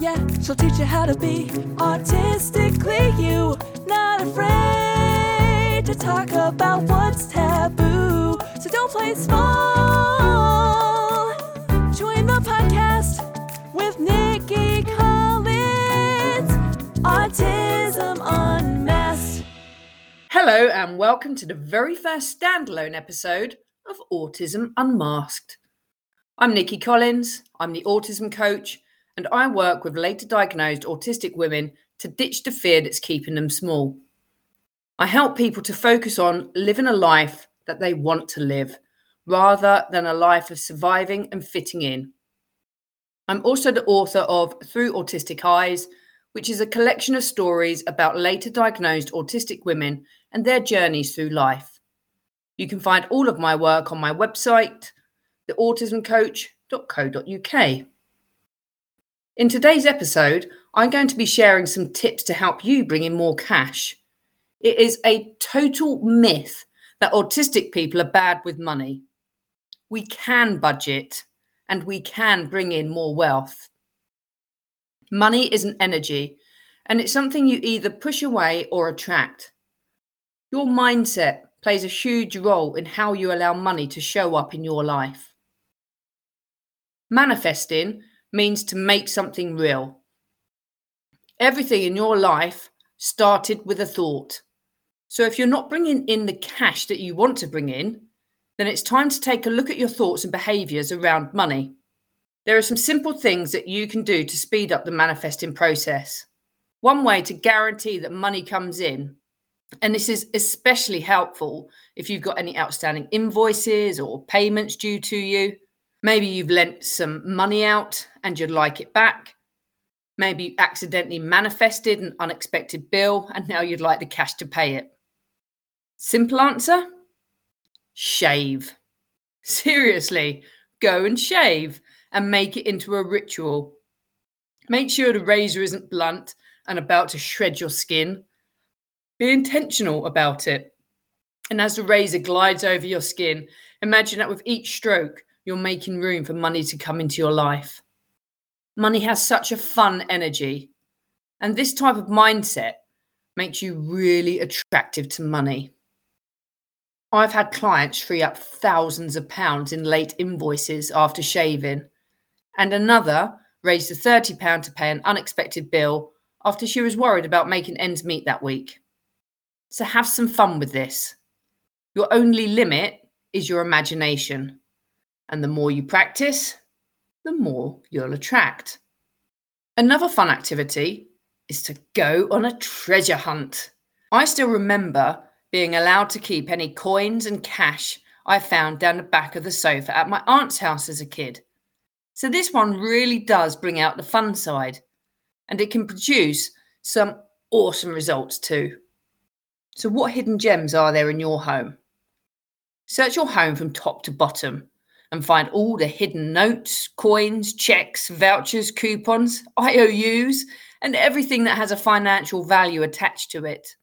Yeah, she'll teach you how to be artistically you. Not afraid to talk about what's taboo. So don't play small. Join the podcast with Nikki Collins. Autism Unmasked. Hello, and welcome to the very first standalone episode of Autism Unmasked. I'm Nikki Collins, I'm the autism coach, and I work with later diagnosed autistic women to ditch the fear that's keeping them small. I help people to focus on living a life that they want to live rather than a life of surviving and fitting in. I'm also the author of Through Autistic Eyes, which is a collection of stories about later diagnosed autistic women and their journeys through life. You can find all of my work on my website, theautismcoach.co.uk. In today's episode, I'm going to be sharing some tips to help you bring in more cash. It is a total myth that autistic people are bad with money. We can budget and we can bring in more wealth. Money is an energy and it's something you either push away or attract. Your mindset plays a huge role in how you allow money to show up in your life. Manifesting means to make something real. Everything in your life started with a thought. So if you're not bringing in the cash that you want to bring in, then it's time to take a look at your thoughts and behaviors around money. There are some simple things that you can do to speed up the manifesting process. One way to guarantee that money comes in, and this is especially helpful if you've got any outstanding invoices or payments due to you, Maybe you've lent some money out and you'd like it back. Maybe you accidentally manifested an unexpected bill and now you'd like the cash to pay it. Simple answer shave. Seriously, go and shave and make it into a ritual. Make sure the razor isn't blunt and about to shred your skin. Be intentional about it. And as the razor glides over your skin, imagine that with each stroke, you're making room for money to come into your life. Money has such a fun energy, and this type of mindset makes you really attractive to money. I've had clients free up thousands of pounds in late invoices after shaving, and another raised a £30 to pay an unexpected bill after she was worried about making ends meet that week. So have some fun with this. Your only limit is your imagination. And the more you practice, the more you'll attract. Another fun activity is to go on a treasure hunt. I still remember being allowed to keep any coins and cash I found down the back of the sofa at my aunt's house as a kid. So, this one really does bring out the fun side and it can produce some awesome results too. So, what hidden gems are there in your home? Search your home from top to bottom and find all the hidden notes, coins, checks, vouchers, coupons, IOUs, and everything that has a financial value attached to it.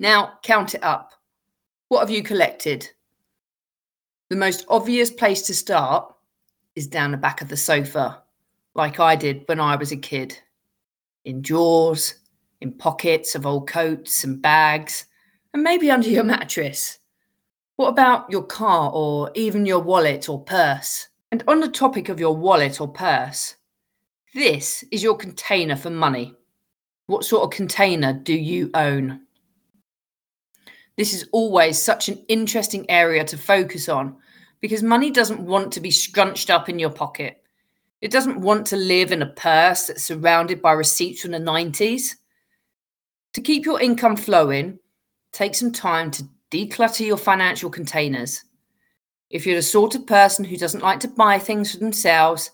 Now, count it up. What have you collected? The most obvious place to start is down the back of the sofa, like I did when I was a kid. In drawers, in pockets of old coats and bags, and maybe under your mattress. What about your car or even your wallet or purse? And on the topic of your wallet or purse, this is your container for money. What sort of container do you own? This is always such an interesting area to focus on because money doesn't want to be scrunched up in your pocket. It doesn't want to live in a purse that's surrounded by receipts from the 90s. To keep your income flowing, take some time to declutter your financial containers. If you're the sort of person who doesn't like to buy things for themselves,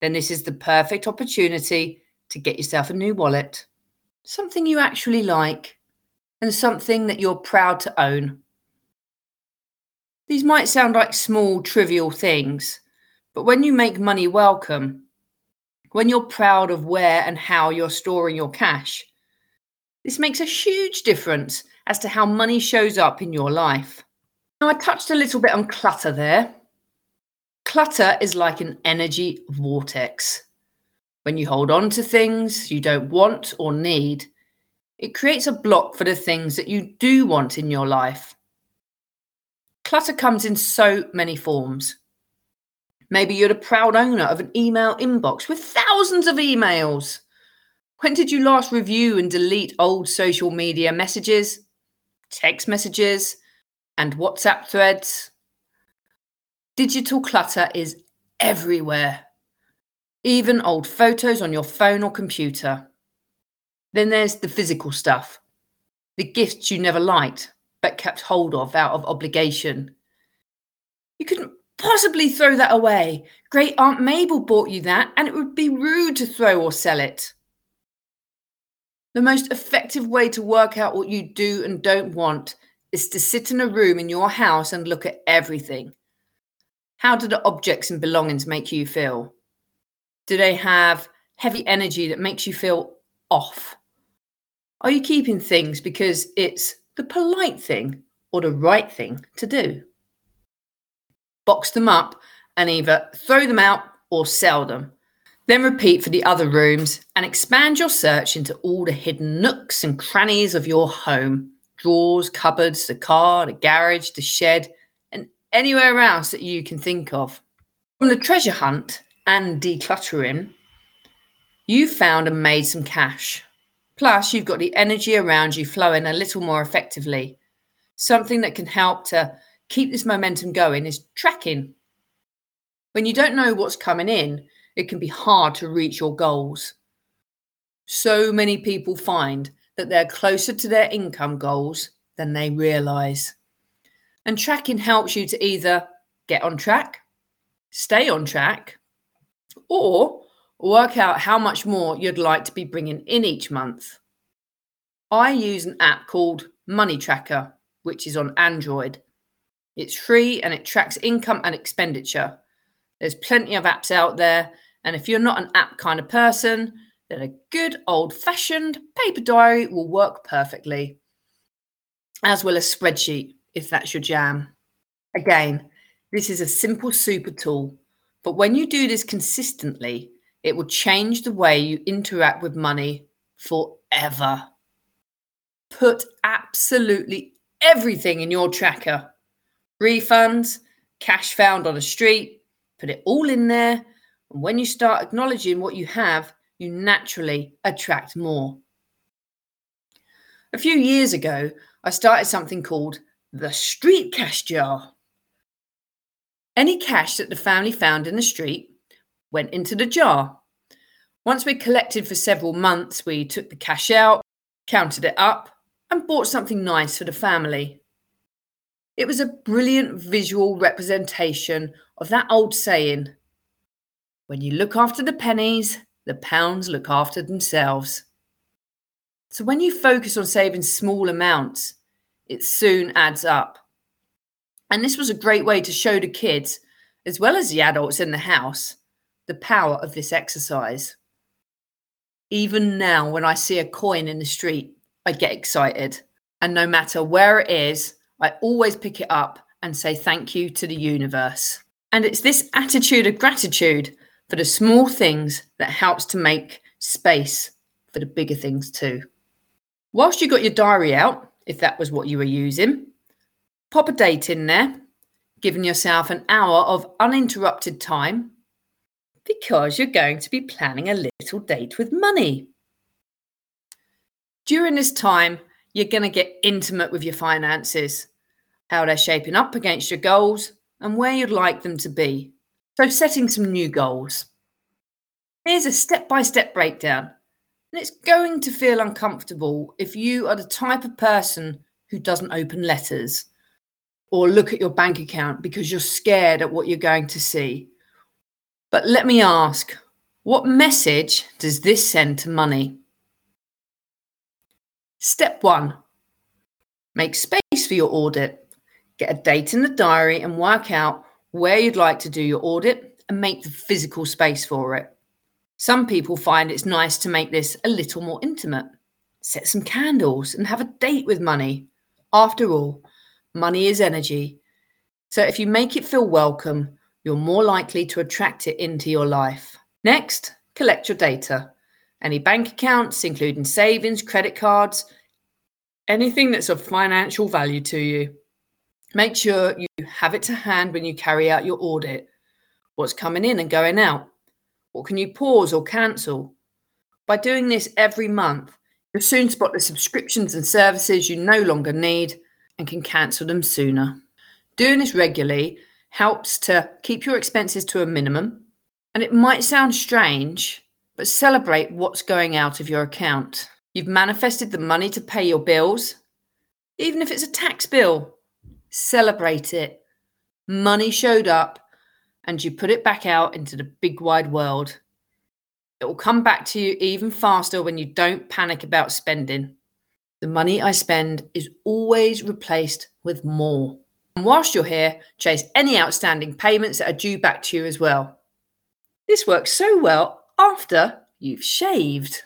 then this is the perfect opportunity to get yourself a new wallet. Something you actually like and something that you're proud to own. These might sound like small, trivial things, but when you make money welcome, when you're proud of where and how you're storing your cash, this makes a huge difference as to how money shows up in your life. Now, I touched a little bit on clutter there. Clutter is like an energy vortex. When you hold on to things you don't want or need, it creates a block for the things that you do want in your life. Clutter comes in so many forms. Maybe you're the proud owner of an email inbox with thousands of emails. When did you last review and delete old social media messages, text messages, and WhatsApp threads? Digital clutter is everywhere even old photos on your phone or computer. Then there's the physical stuff, the gifts you never liked but kept hold of out of obligation. You couldn't possibly throw that away. Great Aunt Mabel bought you that, and it would be rude to throw or sell it. The most effective way to work out what you do and don't want is to sit in a room in your house and look at everything. How do the objects and belongings make you feel? Do they have heavy energy that makes you feel off? Are you keeping things because it's the polite thing or the right thing to do? Box them up and either throw them out or sell them. Then repeat for the other rooms and expand your search into all the hidden nooks and crannies of your home drawers, cupboards, the car, the garage, the shed, and anywhere else that you can think of. From the treasure hunt, and decluttering, you've found and made some cash. Plus, you've got the energy around you flowing a little more effectively. Something that can help to keep this momentum going is tracking. When you don't know what's coming in, it can be hard to reach your goals. So many people find that they're closer to their income goals than they realize. And tracking helps you to either get on track, stay on track, or work out how much more you'd like to be bringing in each month. I use an app called Money Tracker, which is on Android. It's free and it tracks income and expenditure. There's plenty of apps out there, and if you're not an app kind of person, then a good old fashioned paper diary will work perfectly, as well as spreadsheet if that's your jam. Again, this is a simple super tool but when you do this consistently, it will change the way you interact with money forever. Put absolutely everything in your tracker refunds, cash found on a street, put it all in there. And when you start acknowledging what you have, you naturally attract more. A few years ago, I started something called the street cash jar. Any cash that the family found in the street went into the jar. Once we collected for several months, we took the cash out, counted it up, and bought something nice for the family. It was a brilliant visual representation of that old saying when you look after the pennies, the pounds look after themselves. So when you focus on saving small amounts, it soon adds up. And this was a great way to show the kids, as well as the adults in the house, the power of this exercise. Even now, when I see a coin in the street, I get excited. And no matter where it is, I always pick it up and say thank you to the universe. And it's this attitude of gratitude for the small things that helps to make space for the bigger things too. Whilst you got your diary out, if that was what you were using, Pop a date in there, giving yourself an hour of uninterrupted time because you're going to be planning a little date with money. During this time, you're going to get intimate with your finances, how they're shaping up against your goals, and where you'd like them to be. So, setting some new goals. Here's a step by step breakdown. And it's going to feel uncomfortable if you are the type of person who doesn't open letters or look at your bank account because you're scared at what you're going to see. But let me ask what message does this send to money? Step one make space for your audit. Get a date in the diary and work out where you'd like to do your audit and make the physical space for it. Some people find it's nice to make this a little more intimate. Set some candles and have a date with money. After all, Money is energy. So if you make it feel welcome, you're more likely to attract it into your life. Next, collect your data. Any bank accounts, including savings, credit cards, anything that's of financial value to you. Make sure you have it to hand when you carry out your audit. What's coming in and going out? What can you pause or cancel? By doing this every month, you'll soon spot the subscriptions and services you no longer need and can cancel them sooner. Doing this regularly helps to keep your expenses to a minimum. And it might sound strange, but celebrate what's going out of your account. You've manifested the money to pay your bills, even if it's a tax bill. Celebrate it. Money showed up and you put it back out into the big wide world. It will come back to you even faster when you don't panic about spending. The money I spend is always replaced with more. And whilst you're here, chase any outstanding payments that are due back to you as well. This works so well after you've shaved.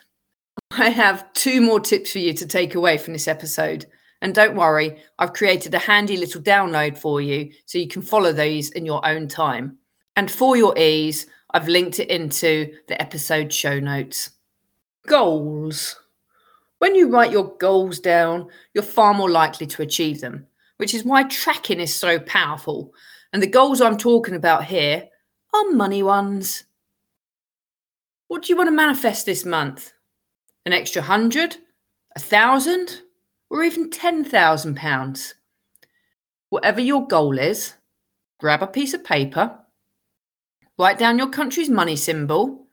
I have two more tips for you to take away from this episode. And don't worry, I've created a handy little download for you so you can follow these in your own time. And for your ease, I've linked it into the episode show notes. Goals. When you write your goals down, you're far more likely to achieve them, which is why tracking is so powerful. And the goals I'm talking about here are money ones. What do you want to manifest this month? An extra hundred? A thousand? Or even ten thousand pounds? Whatever your goal is, grab a piece of paper Write down your country's money symbol,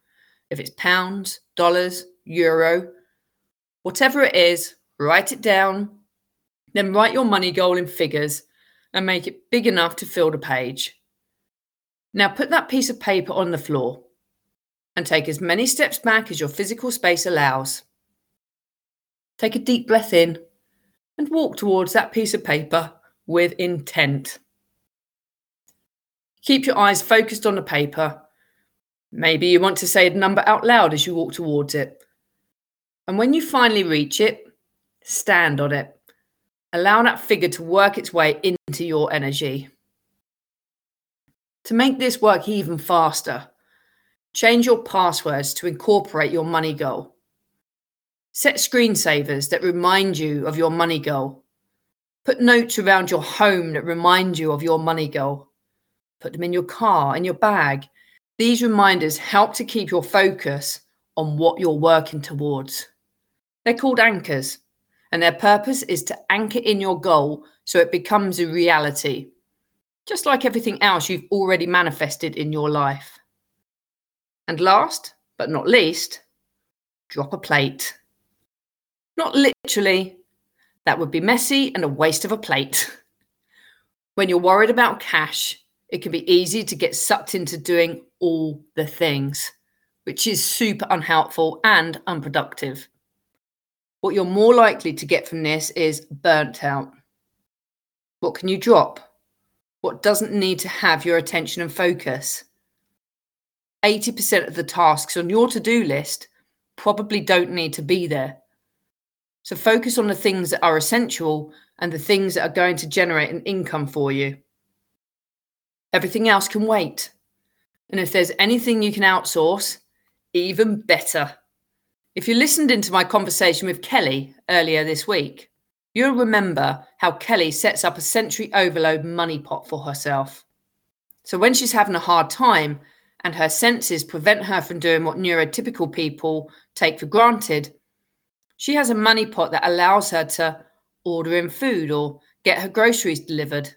if it's pounds, dollars, euro, whatever it is, write it down. Then write your money goal in figures and make it big enough to fill the page. Now put that piece of paper on the floor and take as many steps back as your physical space allows. Take a deep breath in and walk towards that piece of paper with intent. Keep your eyes focused on the paper. Maybe you want to say the number out loud as you walk towards it. And when you finally reach it, stand on it. Allow that figure to work its way into your energy. To make this work even faster, change your passwords to incorporate your money goal. Set screensavers that remind you of your money goal. Put notes around your home that remind you of your money goal put them in your car, in your bag. These reminders help to keep your focus on what you're working towards. They're called anchors, and their purpose is to anchor in your goal so it becomes a reality, just like everything else you've already manifested in your life. And last but not least, drop a plate. Not literally, that would be messy and a waste of a plate. When you're worried about cash, it can be easy to get sucked into doing all the things, which is super unhelpful and unproductive. What you're more likely to get from this is burnt out. What can you drop? What doesn't need to have your attention and focus? 80% of the tasks on your to do list probably don't need to be there. So focus on the things that are essential and the things that are going to generate an income for you. Everything else can wait. And if there's anything you can outsource, even better. If you listened into my conversation with Kelly earlier this week, you'll remember how Kelly sets up a sensory overload money pot for herself. So when she's having a hard time and her senses prevent her from doing what neurotypical people take for granted, she has a money pot that allows her to order in food or get her groceries delivered.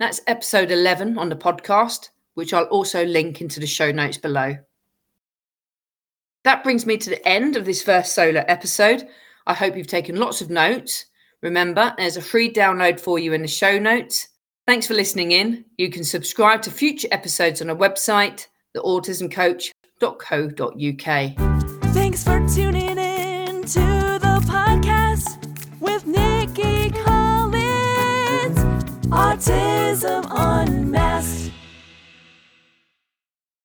That's episode 11 on the podcast, which I'll also link into the show notes below. That brings me to the end of this first solo episode. I hope you've taken lots of notes. Remember, there's a free download for you in the show notes. Thanks for listening in. You can subscribe to future episodes on our website, theautismcoach.co.uk. Thanks for tuning podcast with Nikki Collins. Autism on